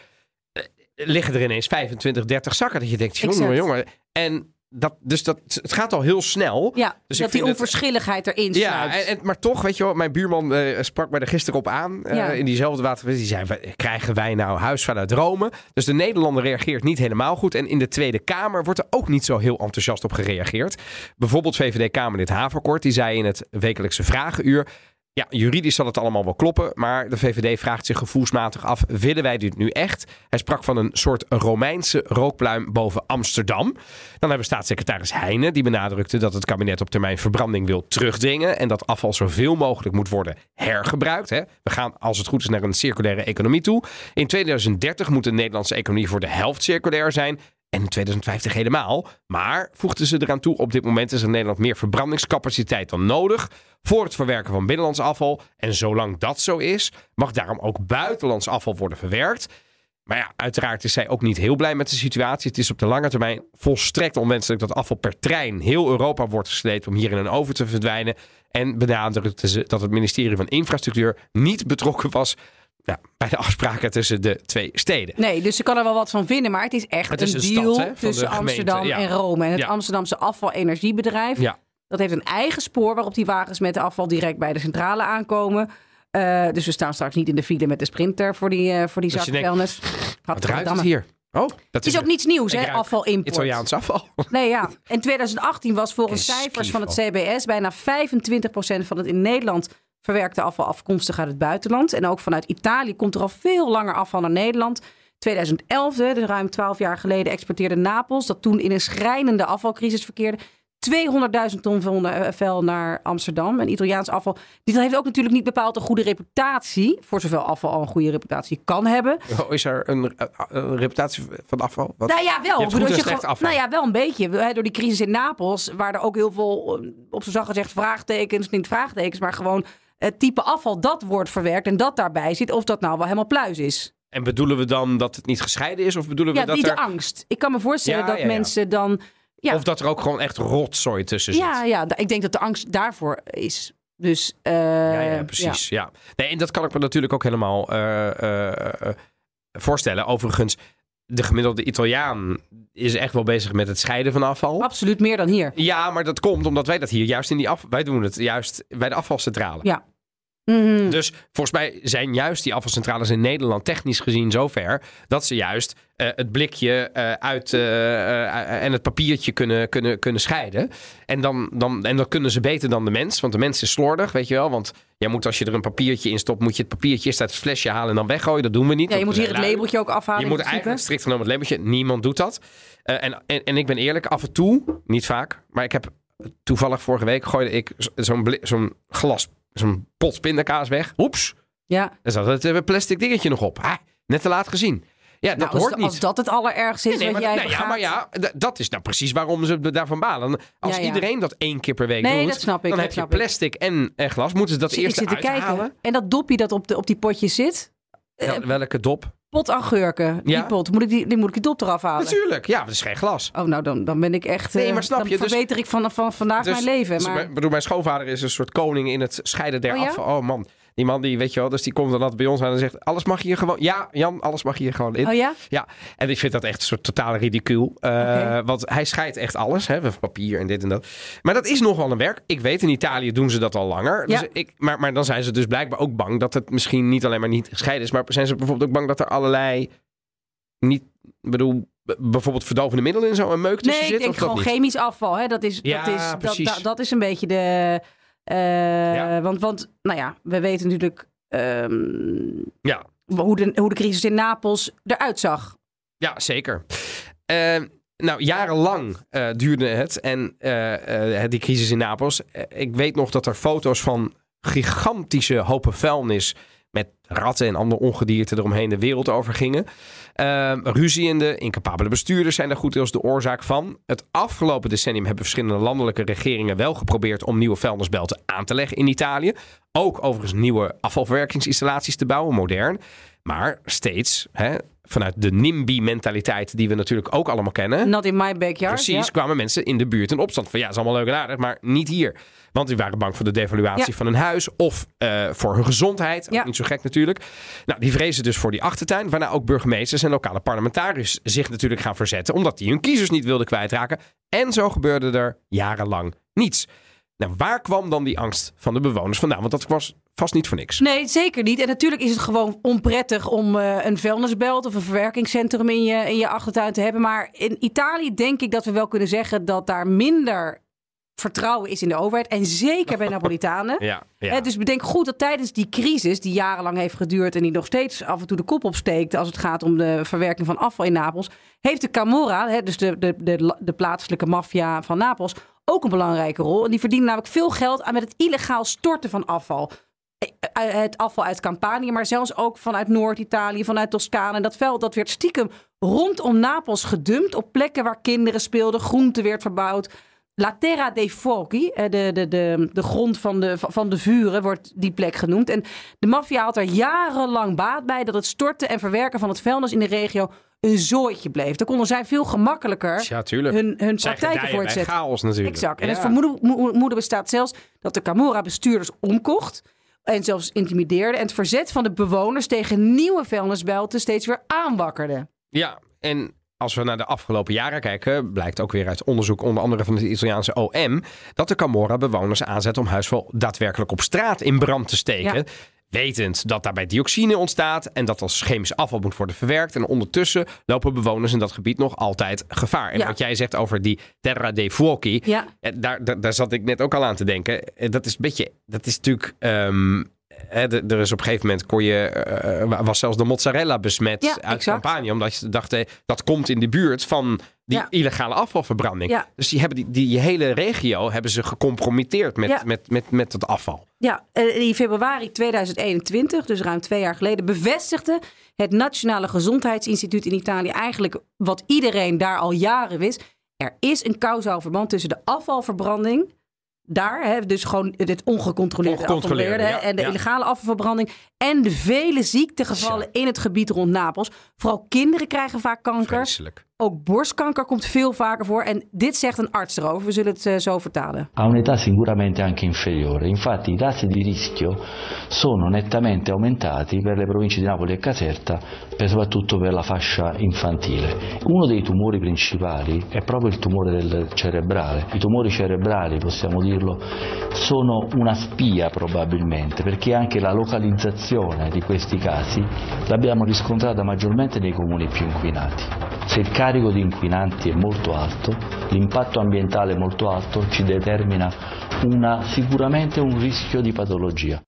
eh, liggen er ineens 25, 30 zakken. Dat je denkt, jongen, jongen. En dat, dus dat, het gaat al heel snel. Ja, Dus dat die het- onverschilligheid erin Ja, sluit. en, en- maar toch, weet je wel, mijn buurman eh, sprak mij er gisteren op aan. eh, Ja. In diezelfde water. Die zei, "Wij- krijgen wij nou huisvuil uit Rome? Dus de Nederlander reageert niet helemaal goed. En in de Tweede Kamer wordt er ook niet zo heel enthousiast op gereageerd. Bijvoorbeeld VVD-Kamerlid Haverkort, die zei in het wekelijkse vragenuur... Ja, juridisch zal het allemaal wel kloppen, maar de VVD vraagt zich gevoelsmatig af: willen wij dit nu echt? Hij sprak van een soort Romeinse rookpluim boven Amsterdam. Dan hebben staatssecretaris Heijnen, die benadrukte dat het kabinet op termijn verbranding wil terugdringen en dat afval zoveel mogelijk moet worden hergebruikt. Hè. We gaan, als het goed is, naar een circulaire economie toe. In 2030 moet de Nederlandse economie voor de helft circulair zijn. En in 2050 helemaal. Maar, voegden ze eraan toe, op dit moment is er in Nederland meer verbrandingscapaciteit dan nodig voor het verwerken van binnenlands afval. En zolang dat zo is, mag daarom ook buitenlands afval worden verwerkt. Maar ja, uiteraard is zij ook niet heel blij met de situatie. Het is op de lange termijn volstrekt onwenselijk dat afval per trein heel Europa wordt gesleept om hier in een oven te verdwijnen. En benadrukte ze dat het ministerie van Infrastructuur niet betrokken was ja, bij de afspraken tussen de twee steden. Nee, dus ze kan er wel wat van vinden, maar het is echt Het is een een stad, deal hè, van de tussen gemeente, Amsterdam ja. en Rome. En het Ja. Amsterdamse afvalenergiebedrijf, Ja. dat heeft een eigen spoor waarop die wagens met de afval direct bij de centrale aankomen. Eh, dus we staan straks niet in de file met de sprinter voor die, eh voor die Dus zak vuilnis. Wat ruikt het hier? Oh, dat is ook niets nieuws, hè, ruik afvalimport. Italiaans afval. [laughs] Nee, ja. In 2018 was volgens cijfers van het. CBS bijna 25% van het in Nederland verwerkte afval afkomstig uit het buitenland. En ook vanuit Italië komt er al veel langer afval naar Nederland. 2011, hè, dus ruim 12 jaar geleden, exporteerde Napels, dat toen in een schrijnende afvalcrisis verkeerde, 200.000 ton eh, vuil naar Amsterdam. En Italiaans afval, dit heeft ook natuurlijk niet bepaald een goede reputatie, voor zoveel afval al een goede reputatie kan hebben. Oh, is er een, eh, een reputatie van afval? Wat? Nou ja, wel. bedoel, je gewoon- afval. Nou ja, wel een beetje. Door die crisis in Napels, waar er ook heel veel, eh, op zijn zacht gezegd, vraagtekens, niet vraagtekens, maar gewoon het type afval dat wordt verwerkt en dat daarbij zit, of dat nou wel helemaal pluis is. En bedoelen we dan dat het niet gescheiden is? Of bedoelen we Ja, dat die er... de angst. Ik kan me voorstellen Ja, dat ja, mensen dan... Ja, Of dat er ook gewoon echt rotzooi tussen zit? ja, ja, ik denk dat de angst daarvoor is. Dus, eh, Ja, ja, precies. Ja. Nee, en dat kan ik me natuurlijk ook helemaal eh, eh, voorstellen. Overigens, de gemiddelde Italiaan is echt wel bezig met het scheiden van afval. Absoluut meer dan hier. Ja, maar dat komt omdat wij dat hier juist in die af... Wij doen het juist bij de afvalcentrale. Ja. Mhm. Dus volgens mij zijn juist die afvalcentrales in Nederland technisch gezien zover dat ze juist eh, het blikje eh, uit eh, en het papiertje kunnen, kunnen, kunnen scheiden. En dan, dan, en dan kunnen ze beter dan de mens, want de mens is slordig, weet je wel. Want jij moet als je er een papiertje in stopt, moet je het papiertje eerst uit het flesje halen en dan weggooien. Dat doen we niet. Ja, je moet hier het labeltje ook afhalen. Je moet eigenlijk strikt genomen het labeltje. Niemand doet dat. En, en, en ik ben eerlijk, af en toe, niet vaak, maar ik heb toevallig vorige week gooide ik zo'n zo'n glas, zo'n pot pindakaas weg. Oeps, Ja. daar zat het eh, plastic dingetje nog op. Ah, net te laat gezien. Ja, dat Nou, als, hoort niet. als dat het allerergste is Nee, nee, wat maar, jij nee, ja, maar ja, dat is nou precies waarom ze daarvan balen. Als Ja, ja. iedereen dat één keer per week Nee, doet, dat snap ik, dan dat heb je ik. plastic en, en glas. Moeten ze dat eerst uithalen? kijken. En dat dopje dat op, de, op die potjes zit. eh, Ja, welke dop? Pot agurken. Die Ja. pot. Moet ik die, die moet ik die dop eraf halen? Natuurlijk, ja, dat is geen glas. Oh, nou dan, dan ben ik echt. Nee, eh, maar snap dan je, dus- verbeter ik van, van vandaag Dus- mijn leven. dus Maar mijn- bedoel, mijn schoonvader is een soort koning in het scheiden der Oh ja? afval. Oh man, Die man die, weet je wel, dus die komt dan altijd bij ons aan en zegt... alles mag hier gewoon... Ja, Jan, alles mag hier gewoon in. Oh ja? Ja, en ik vind dat echt een soort totale ridicuul. Uh. Want hij scheidt echt alles, hè, van papier en dit en dat. Maar dat is nog wel een werk. Ik weet, in Italië doen ze dat al langer. Dus Ja. ik, maar, maar dan zijn ze dus blijkbaar ook bang dat het misschien niet alleen maar niet gescheiden is... maar zijn ze bijvoorbeeld ook bang dat er allerlei... niet, ik bedoel, bijvoorbeeld verdovende middelen in zo'n meuk tussen Nee, ik denk of gewoon chemisch afval. Hè? Dat, is, Ja, dat, is, dat, dat is een beetje de... eh, Ja. want, want, nou ja, we weten natuurlijk ehm, Ja. hoe, de, hoe de crisis in Napels eruit zag. Ja, zeker. Eh, nou, jarenlang eh, duurde het. En eh, die crisis in Napels. ik weet nog dat er foto's van gigantische hopen vuilnis. Met ratten en andere ongedierte eromheen de wereld over gingen. Eh, ruziende, incapabele bestuurders zijn daar goed deels de oorzaak van. Het afgelopen decennium hebben verschillende landelijke regeringen wel geprobeerd om nieuwe vuilnisbelten aan te leggen in Italië. Ook overigens nieuwe afvalverwerkingsinstallaties te bouwen, modern. Maar steeds hè, vanuit de NIMBY-mentaliteit, die we natuurlijk ook allemaal kennen. Not in my backyard. Precies, ja. kwamen mensen in de buurt in opstand van ja, is allemaal leuk en aardig, maar niet hier. Want die waren bang voor de devaluatie Ja. van hun huis of eh, voor hun gezondheid. Ja. niet zo gek natuurlijk. Nou, die vrezen dus voor die achtertuin, waarna ook burgemeesters en lokale parlementariërs zich natuurlijk gaan verzetten, omdat die hun kiezers niet wilden kwijtraken. En zo gebeurde er jarenlang niets. Nou, waar kwam dan die angst van de bewoners vandaan? Want dat was vast niet voor niks. Nee, zeker niet. En natuurlijk is het gewoon onprettig om eh, een vuilnisbelt of een verwerkingscentrum in je, in je achtertuin te hebben. Maar in Italië denk ik dat we wel kunnen zeggen dat daar minder vertrouwen is in de overheid. En zeker bij [laughs] Napolitanen. Ja, ja. Hè, dus bedenk goed dat tijdens die crisis, die jarenlang heeft geduurd en die nog steeds af en toe de kop opsteekt als het gaat om de verwerking van afval in Napels, heeft de Camorra, hè, dus de, de, de, de plaatselijke maffia van Napels, ook een belangrijke rol. En die verdienen namelijk veel geld aan met het illegaal storten van afval. Eh, Het afval uit Campanië, maar zelfs ook vanuit Noord-Italië, vanuit Toscane. En dat veld dat werd stiekem rondom Napels gedumpt op plekken waar kinderen speelden, groente werd verbouwd. La Terra dei Fuochi, eh, de, de, de, de grond van de, van de vuren, wordt die plek genoemd. En de maffia had er jarenlang baat bij dat het storten en verwerken van het vuilnis in de regio een zooitje bleef. Daar konden zij veel gemakkelijker ja, hun, hun praktijken voortzetten. chaos natuurlijk. Exact. En Ja. het vermoeden mo- moeden bestaat zelfs dat de Camorra bestuurders omkocht. En zelfs intimideerde. En het verzet van de bewoners tegen nieuwe vuilnisbelten steeds weer aanwakkerde. Ja, en als we naar de afgelopen jaren kijken, blijkt ook weer uit onderzoek onder andere van het Italiaanse OM, dat de Camorra bewoners aanzet om huisvuil daadwerkelijk op straat in brand te steken. Ja. Wetend dat daarbij dioxine ontstaat en dat als chemisch afval moet worden verwerkt. En ondertussen lopen bewoners in dat gebied nog altijd gevaar. En Ja. wat jij zegt over die Terra dei Fuochi, Ja, eh, daar, daar, daar zat ik net ook al aan te denken. Eh, Dat is een beetje, dat is natuurlijk. ehm, hè, de- er is op een gegeven moment kon je, eh, was zelfs de mozzarella besmet Ja, uit exact. campagne. Omdat je dacht, eh, dat komt in de buurt van die Ja. illegale afvalverbranding. Ja. Dus die hebben die, die hele regio hebben ze gecompromitteerd met, met, met, met het afval. Ja, eh, in februari 2021, dus ruim twee jaar geleden, bevestigde het Nationale Gezondheidsinstituut in Italië eigenlijk wat iedereen daar al jaren wist. Er is een kausaal verband tussen de afvalverbranding, daar, hè, dus gewoon het ongecontroleerde, Ongecontroleerde, ja, en de ja. illegale afvalverbranding en de vele ziektegevallen in het gebied rond Napels. Vooral kinderen krijgen vaak kanker. Vreselijk. Ook borstkanker komt veel vaker voor. En dit zegt een arts erover. We zullen het eh, zo vertalen. a un'età sicuramente anche inferiore. Infatti i tassi di rischio sono nettamente aumentati per le province di Napoli e Caserta, soprattutto per la fascia infantile. Uno dei tumori principali è proprio il tumore del cerebrale. I tumori cerebrali, possiamo dirlo, sono una spia probabilmente, perché anche la localizzazione di questi casi l'abbiamo riscontrata maggiormente nei comuni più inquinati. Se il carico di inquinanti è molto alto, l'impatto ambientale è molto alto, ci determina una- sicuramente un rischio di patologia.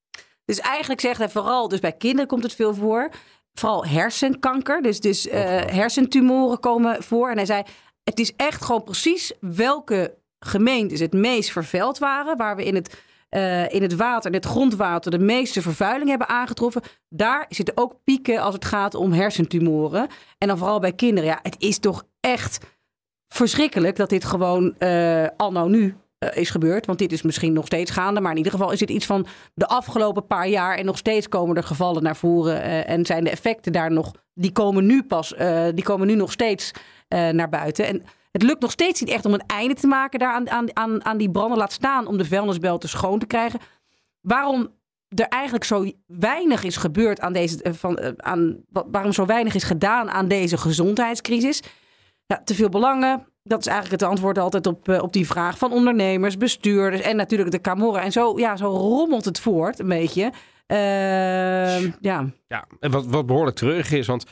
Dus eigenlijk zegt hij vooral, dus bij kinderen komt het veel voor. Vooral hersenkanker, dus, dus eh, hersentumoren komen voor. En hij zei, het is echt gewoon precies welke gemeentes het meest vervuild waren. Waar we in het, eh, in het water, in het grondwater, de meeste vervuiling hebben aangetroffen. Daar zitten ook pieken als het gaat om hersentumoren. En dan vooral bij kinderen. Ja, het is toch echt verschrikkelijk dat dit gewoon eh anno nu eh, is gebeurd. Want dit is misschien nog steeds gaande. Maar in ieder geval is dit iets van de afgelopen paar jaar. En nog steeds komen er gevallen naar voren. en zijn de effecten daar nog. Die komen nu pas. die komen nu nog steeds naar buiten. En het lukt nog steeds niet echt om een einde te maken daar aan, aan, aan, die branden. Laat staan om de vuilnisbelten schoon te krijgen. Waarom er eigenlijk zo weinig is gebeurd aan deze. eh, Van, eh, aan, wa- waarom zo weinig is gedaan aan deze gezondheidscrisis. Te veel belangen. Dat is eigenlijk het antwoord altijd op, eh, op die vraag van ondernemers, bestuurders en natuurlijk de Camorra. En zo, ja, zo rommelt het voort een beetje. Ehm, ja. Ja, wat, wat behoorlijk treurig is, want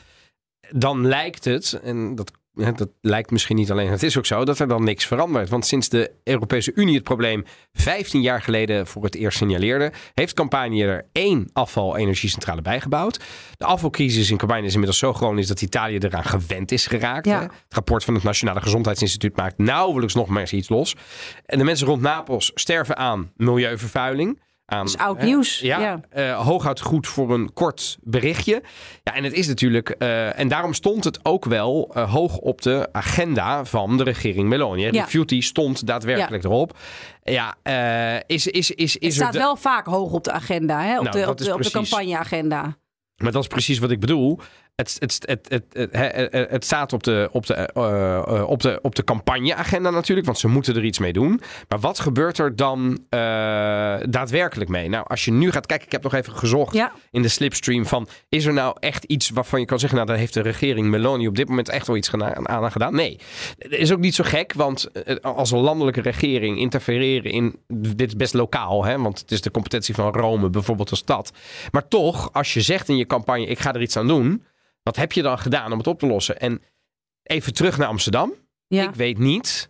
dan lijkt het, en dat, dat lijkt misschien niet alleen, het is ook zo, dat er dan niks verandert. Want sinds de Europese Unie het probleem 15 jaar geleden voor het eerst signaleerde, heeft Campagne er één afval-energiecentrale bijgebouwd. De afvalcrisis in Campagne is inmiddels zo chronisch dat Italië eraan gewend is geraakt. Ja. Het rapport van het Nationale Gezondheidsinstituut maakt nauwelijks nog maar eens iets los. En de mensen rond Napels sterven aan milieuvervuiling. Aan, Dat is oud hè, nieuws. Ja, Ja. eh, hooguit goed voor een kort berichtje. Ja, en het is natuurlijk, eh, en daarom stond het ook wel eh, hoog op de agenda van de regering Meloni. hè. Ja. Refuty stond daadwerkelijk erop. Ja, is, is, is, is Het staat er wel vaak hoog op de agenda, hè? op, Nou, de, op, de, op de campagneagenda. Maar dat is precies wat ik bedoel. Het, het, het, het, het, het, het staat op de, op, de, eh, eh, op, de, op de campagneagenda natuurlijk, want ze moeten er iets mee doen. Maar wat gebeurt er dan eh, daadwerkelijk mee? Nou, als je nu gaat kijken, ik heb nog even gezocht Ja, in de slipstream van... is er nou echt iets waarvan je kan zeggen... nou, daar heeft de regering Meloni op dit moment echt wel iets aan gedaan? Nee. Dat is ook niet zo gek, want als een landelijke regering interfereren in... dit is best lokaal, hè, want het is de competentie van Rome, bijvoorbeeld als stad. Maar toch, als je zegt in je campagne... ik ga er iets aan doen... wat heb je dan gedaan om het op te lossen? En even terug naar Amsterdam. ja. Ik weet niet.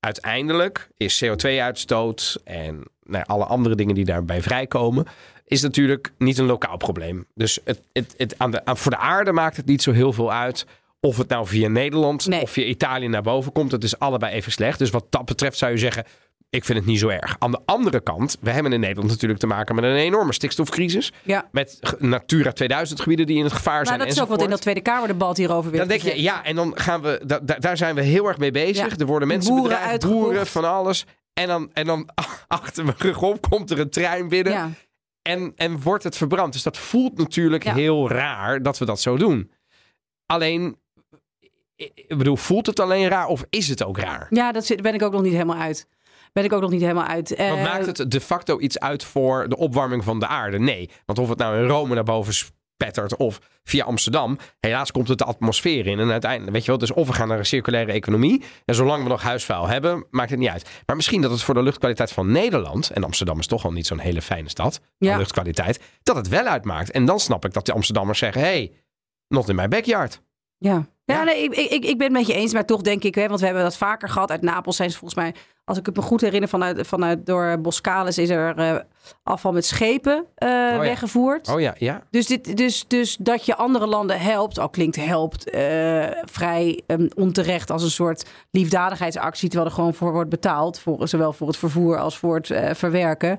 Uiteindelijk is CO2-uitstoot en nou, alle andere dingen die daarbij vrijkomen, is natuurlijk niet een lokaal probleem. Dus het, het, het, aan de, aan, voor de aarde maakt het niet zo heel veel uit of het nou via Nederland Nee. of via Italië naar boven komt. Het is allebei even slecht. Dus wat dat betreft zou je zeggen, ik vind het niet zo erg. Aan de andere kant, we hebben in Nederland natuurlijk te maken met een enorme stikstofcrisis. ja. Met Natura 2000 gebieden die in het gevaar Maar zijn. Nou, dat is ook wat in dat. Tweede Kamerdebat hierover weer Dan denk je, ja, en dan gaan we, da- da- daar zijn we heel erg mee bezig. Ja. Er worden mensen Boeren uitgekocht. boeren, van alles. En dan, en dan [laughs] achter mijn rug op komt er een trein binnen Ja. en, en wordt het verbrand. Dus dat voelt natuurlijk Ja. heel raar dat we dat zo doen. Alleen, ik bedoel, voelt het alleen raar of is het ook raar? Ja, dat ben ik ook nog niet helemaal uit. Ben ik ook nog niet helemaal uit. Want Eh, maakt het de facto iets uit voor de opwarming van de aarde? Nee. Want of het nou in Rome naar boven spettert of via Amsterdam, helaas komt het de atmosfeer in. En uiteindelijk, weet je wel, dus of we gaan naar een circulaire economie. En zolang we nog huisvuil hebben, maakt het niet uit. Maar misschien dat het voor de luchtkwaliteit van Nederland, en Amsterdam is toch al niet zo'n hele fijne stad, Ja. luchtkwaliteit, dat het wel uitmaakt. En dan snap ik dat de Amsterdammers zeggen, hey, not in my backyard. Ja, ja, nee, ik, ik, ik ben het met je eens, maar toch denk ik, hè, want we hebben dat vaker gehad. Uit Napels zijn ze volgens mij, als ik het me goed herinner, vanuit, vanuit door Boscalis is er eh, afval met schepen eh, ja. weggevoerd. Oh ja, ja. Dus, dit, dus, dus dat je andere landen helpt, al klinkt helpt eh, vrij eh, onterecht als een soort liefdadigheidsactie, terwijl er gewoon voor wordt betaald, voor, zowel voor het vervoer als voor het verwerken.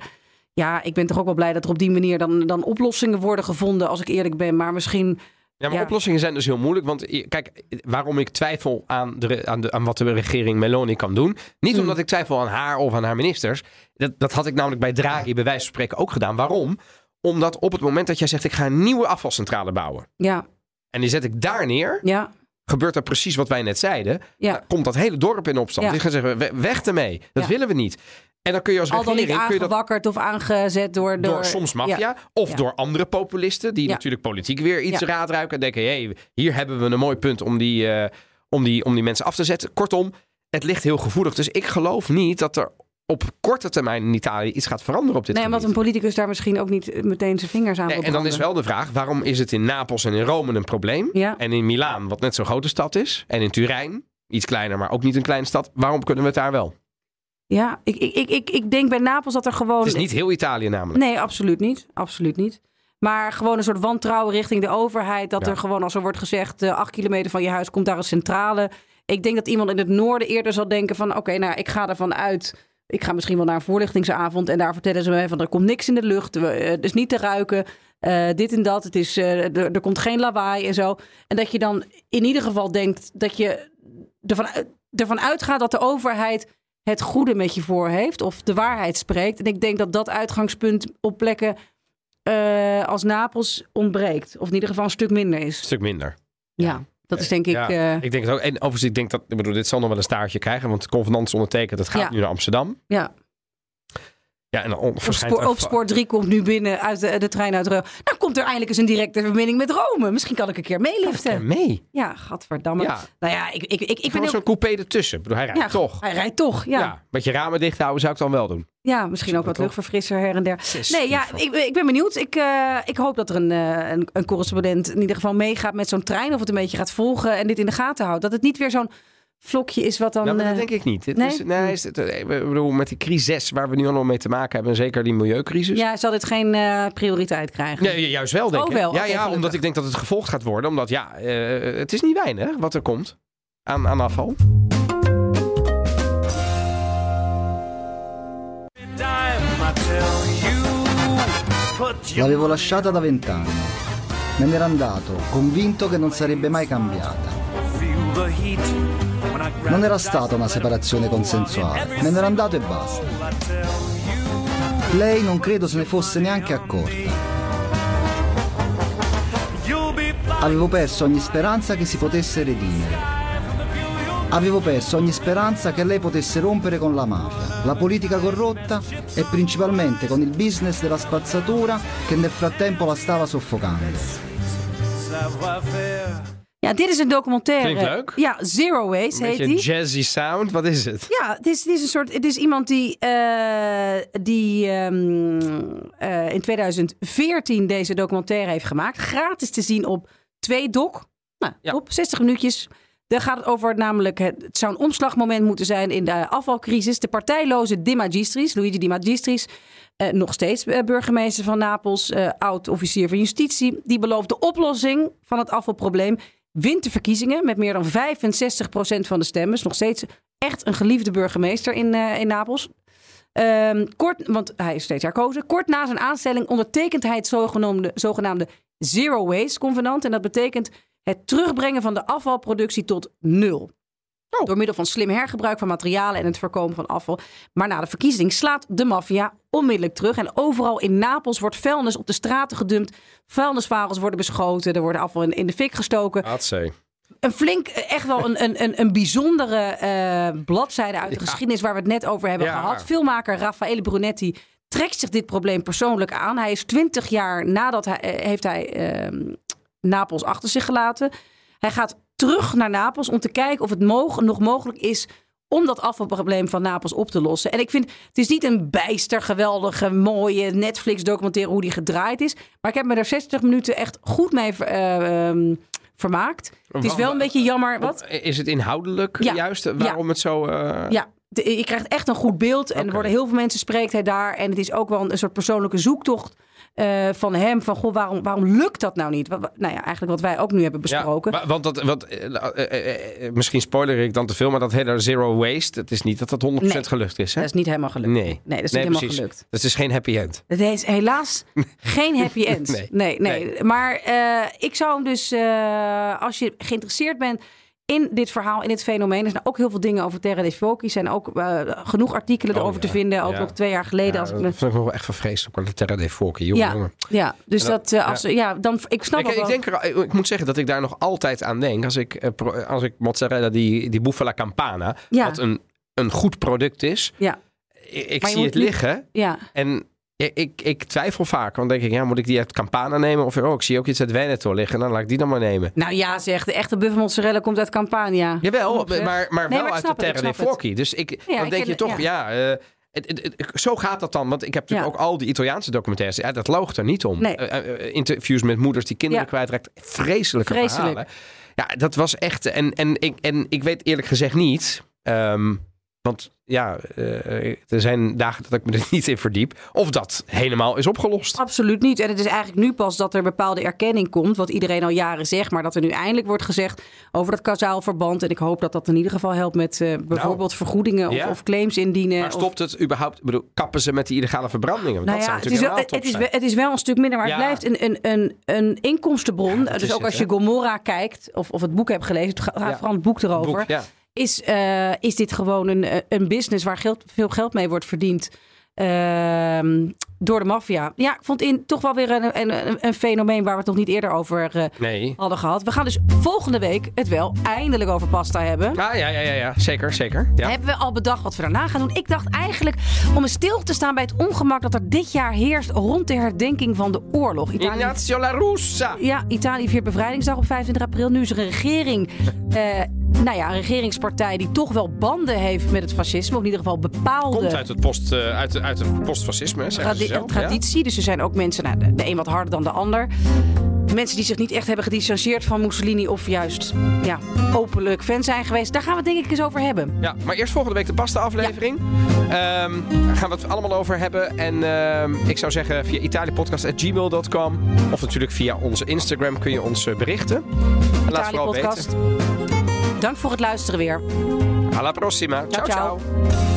Ja, ik ben toch ook wel blij dat er op die manier dan, dan oplossingen worden gevonden, als ik eerlijk ben. Maar misschien Ja, maar Ja. oplossingen zijn dus heel moeilijk. Want kijk, waarom ik twijfel aan, de, aan, de, aan wat de regering Meloni kan doen. Niet Hmm. omdat ik twijfel aan haar of aan haar ministers. Dat, dat had ik namelijk bij Draghi bij wijze van spreken ook gedaan. Waarom? Omdat op het moment dat jij zegt, ik ga een nieuwe afvalcentrale bouwen. Ja, En die zet ik daar neer. ja, Gebeurt er precies wat wij net zeiden. ja. Dan komt dat hele dorp in opstand. Ja. Die gaan zeggen, we- weg ermee. Dat Ja. willen we niet. En dan kun je als Al dan niet regering... kun je dat aangewakkerd of aangezet door... door, door, soms maffia Ja. of Ja. door andere populisten die natuurlijk politiek weer iets raadruiken en denken, hé, hey, hier hebben we een mooi punt om die, eh, om, die, om die mensen af te zetten. Kortom, het ligt heel gevoelig. Dus ik geloof niet dat er op korte termijn in Italië iets gaat veranderen op dit Nee, omdat een politicus daar misschien ook niet meteen zijn vingers aan Nee, en dan is wel de vraag, waarom is het in Napels en in Rome een probleem? Ja. En in Milaan, wat net zo'n grote stad is, en in Turijn, iets kleiner, maar ook niet een kleine stad, waarom kunnen we het daar wel? Ja, ik, ik, ik, ik, denk bij Napels dat er gewoon... Het is niet heel Italië namelijk. Nee, absoluut niet. Absoluut niet. Maar gewoon een soort wantrouwen richting de overheid. Dat Ja. er gewoon, als er wordt gezegd, eh, acht kilometer van je huis komt daar een centrale. Ik denk dat iemand in het noorden eerder zal denken van... oké, nou, ik ga ervan uit... Ik ga misschien wel naar een voorlichtingsavond en daar vertellen ze me van er komt niks in de lucht, eh, het is niet te ruiken, eh, dit en dat, het is, eh, er, er komt geen lawaai en zo. En dat je dan in ieder geval denkt dat je ervan, ervan uitgaat dat de overheid het goede met je voor heeft of de waarheid spreekt. En ik denk dat dat uitgangspunt op plekken als Napels ontbreekt. Of in ieder geval een stuk minder is. Een stuk minder. Ja, dat is denk ik... Ja, eh, ik denk het ook. En overigens, ik denk dat, ik bedoel, dit zal nog wel een staartje krijgen, want de convenant is ondertekend, dat gaat Ja. nu naar Amsterdam. ja. Ja, en dan verschijnt er va- spoor 3 komt nu binnen uit de, de trein uit Rome. Dan komt er eindelijk eens een directe verbinding met Rome. Misschien kan ik een keer Ja, meeliften. mee. Ja, gadverdamme. Ja. Nou ja, ik, ik, ik, ik ben ook... zo'n coupé ertussen. Ik bedoel, hij rijdt Ja, toch. Hij rijdt toch, ja. Ja. ja. Met je ramen dicht houden zou ik dan wel doen. misschien ook wat luchtverfrisser her en der. Nee, ja, ik, ik ben benieuwd. Ik, eh, ik hoop dat er een, eh, een, een correspondent in ieder geval meegaat met zo'n trein. Of het een beetje gaat volgen en dit in de gaten houdt. Dat het niet weer zo'n vlokje is wat dan... Nou, maar dat eh, denk ik niet. Het nee? Is, nee, is het, eh, ik bedoel, met die crisis waar we nu allemaal mee te maken hebben, en zeker die milieucrisis. ja, zal dit geen eh, prioriteit krijgen? Ju- juist wel, denk Oh, ik. wel. Ja, ja gelukkig. omdat ik denk dat het gevolgd gaat worden. Omdat ja, eh, het is niet weinig wat er komt aan, aan afval. L'avevo lasciata da vent'anni. Me n'era andato, convinto che non sarebbe mai cambiata. Non era stata una separazione consensuale, me n'era andato e basta. Lei non credo se ne fosse neanche accorta. Avevo perso ogni speranza che si potesse redimere. Avevo perso ogni speranza che lei potesse rompere con la mafia, la politica corrotta e principalmente con il business della spazzatura che nel frattempo la stava soffocando. Ja, dit is een documentaire. Klinkt leuk. Ja, Zero Waste Een heet beetje die. jazzy sound. Wat is het? Ja, het is, het is een soort. Het is iemand die, eh, die ehm, eh, in 2014 deze documentaire heeft gemaakt. Gratis te zien op twee doc. Nou, Ja. top, 60 minuutjes. Daar gaat het over, namelijk, het, het zou een omslagmoment moeten zijn in de afvalcrisis. De partijloze De Magistris, Luigi Di Magistris, eh, nog steeds burgemeester van Napels, eh, oud-officier van justitie, die belooft de oplossing van het afvalprobleem. Wint de verkiezingen met meer dan 65% van de stemmen. Is nog steeds echt een geliefde burgemeester in, eh, in Napels. Ehm, kort, want hij is steeds herkozen. Kort na zijn aanstelling ondertekent hij het zogenaamde, zogenaamde Zero Waste Convenant. En dat betekent het terugbrengen van de afvalproductie tot nul. Oh. Door middel van slim hergebruik van materialen en het voorkomen van afval. Maar na de verkiezing slaat de maffia onmiddellijk terug. En overal in Napels wordt vuilnis op de straten gedumpt. Vuilnisvagels worden beschoten. Er wordt afval in, in de fik gestoken Hatzee. een flink, echt wel een, een, een, een bijzondere eh, bladzijde uit de Ja. geschiedenis waar we het net over hebben Ja. gehad. Filmmaker Raffaele Brunetti trekt zich dit probleem persoonlijk aan. Hij is twintig jaar nadat hij eh, heeft hij ehm, Napels achter zich gelaten. Hij gaat terug naar Napels om te kijken of het mog- nog mogelijk is om dat afvalprobleem van Napels op te lossen. En ik vind, het is niet een bijster geweldige, mooie Netflix-documentaire hoe die gedraaid is. Maar ik heb me er 60 minuten echt goed mee eh, ehm, vermaakt. Het is wel een beetje jammer. Wat? Is het inhoudelijk Ja. juist waarom het zo... eh, Ja, de- je krijgt echt een goed beeld. En er worden heel veel mensen spreekt hij daar. En het is ook wel een, een soort persoonlijke zoektocht eh, van hem. Van, goh, waarom, waarom lukt dat nou niet? Wat, nou ja, eigenlijk wat wij ook nu hebben Ja, besproken. wa- want dat, wat, eh, eh, eh, misschien spoiler ik dan te veel, maar dat hele zero waste, het is niet dat dat 100% Nee. gelukt is. Hè? dat is niet helemaal gelukt. Nee. Nee, dat is Nee, niet helemaal gelukt. Dat is geen happy end. Het is helaas [laughs] geen happy end. Nee. Nee, nee. Maar ik zou hem dus, als je geïnteresseerd bent in dit verhaal, in dit fenomeen. Er zijn ook heel veel dingen over Terra dei Fuochi. Er zijn ook eh, genoeg artikelen Oh, erover ja. te vinden. Ook Ja. nog twee jaar geleden. Ja, als ik dat me... vind ik nog wel echt vervreesd. De Terra. Jongen, Ja, jongen. ja, dus dat- dat, eh, als, ja. dan, ik snap Ik, ik, wel- denk er, ik moet zeggen dat ik daar nog altijd aan denk. Als ik, eh, als ik mozzarella, die, die Bufala Campana, wat een, een goed product is. Ja. Ik, ik zie het niet- liggen Ja, en ik, ik, ik twijfel vaak. Want denk ik, ja, moet ik die uit Campana nemen? Of oh, ik zie ook iets uit Veneto liggen. Dan laat ik die dan maar nemen. nou ja, zeg, de echte buffelmozzarella komt uit Campania. Jawel, maar, maar Nee, wel maar ik uit de het, Terra dei. Fuochi. Dus ik, Ja, dan ik denk je toch, ja... eh, het, het, het- zo gaat dat dan. Want ik heb natuurlijk Ja. ook al die Italiaanse documentaires. Ja, dat loogt er niet om. Nee. Eh, eh, interviews met moeders die kinderen Ja. kwijtraakt. Vreselijke Vreselijk. verhalen. Ja, dat was echt... En, en, ik, en ik weet eerlijk gezegd niet... ehm, want ja, eh, er zijn dagen dat ik me er [laughs] niet in verdiep. Of dat helemaal is opgelost. Absoluut niet. En het is eigenlijk nu pas dat er bepaalde erkenning komt, wat iedereen al jaren zegt, maar dat er nu eindelijk wordt gezegd over dat kausaal verband. En ik hoop dat dat in ieder geval helpt met eh, bijvoorbeeld vergoedingen of, Nou, ja. of claims indienen. Maar of- stopt het überhaupt... Ik bedoel, kappen ze met die illegale verbrandingen? Nou dat ja, het is, wel, het, is, wel- het is wel een stuk minder, maar Ja. het blijft een, een, een, een inkomstenbron. dus ook het, als je? Gomorra kijkt, of, of het boek hebt gelezen, het gaat vooral het boek erover, Boek, ja. Is, eh, is dit gewoon een, een business waar geld, veel geld mee wordt verdiend. Ehm, door de maffia. Ja, ik vond in toch wel weer een, een, een fenomeen waar we het nog niet eerder over uh, nee. hadden gehad. We gaan dus volgende week het wel eindelijk over pasta hebben. Ah, ja, ja, ja, ja. zeker, zeker. Ja. Hebben we al bedacht wat we daarna gaan doen. Ik dacht eigenlijk om eens stil te staan bij het ongemak dat er dit jaar heerst rond de herdenking van de oorlog. Italië... Ignazio La Russa. Ja, Italië viert bevrijdingsdag op 25 april. Nu is er een regering... Uh, nou ja, een regeringspartij die toch wel banden heeft met het fascisme. Of in ieder geval bepaalde... Komt uit het, post, uh, uit, uit het postfascisme, Tradi zelf, Traditie. Ja? Dus er zijn ook mensen, nou, de, de een wat harder dan de ander. Mensen die zich niet echt hebben gedistanceerd van Mussolini... of juist ja, openlijk fan zijn geweest. Daar gaan we het denk ik eens over hebben. Ja, maar eerst volgende week de pasta-aflevering. Ja. Um, daar gaan we het allemaal over hebben. En uh, ik zou zeggen via italiapodcast.gmail.com. Of natuurlijk via onze Instagram kun je ons uh, berichten. En laat vooral weten. Dank voor het luisteren weer. Alla prossima. ciao. ciao. ciao.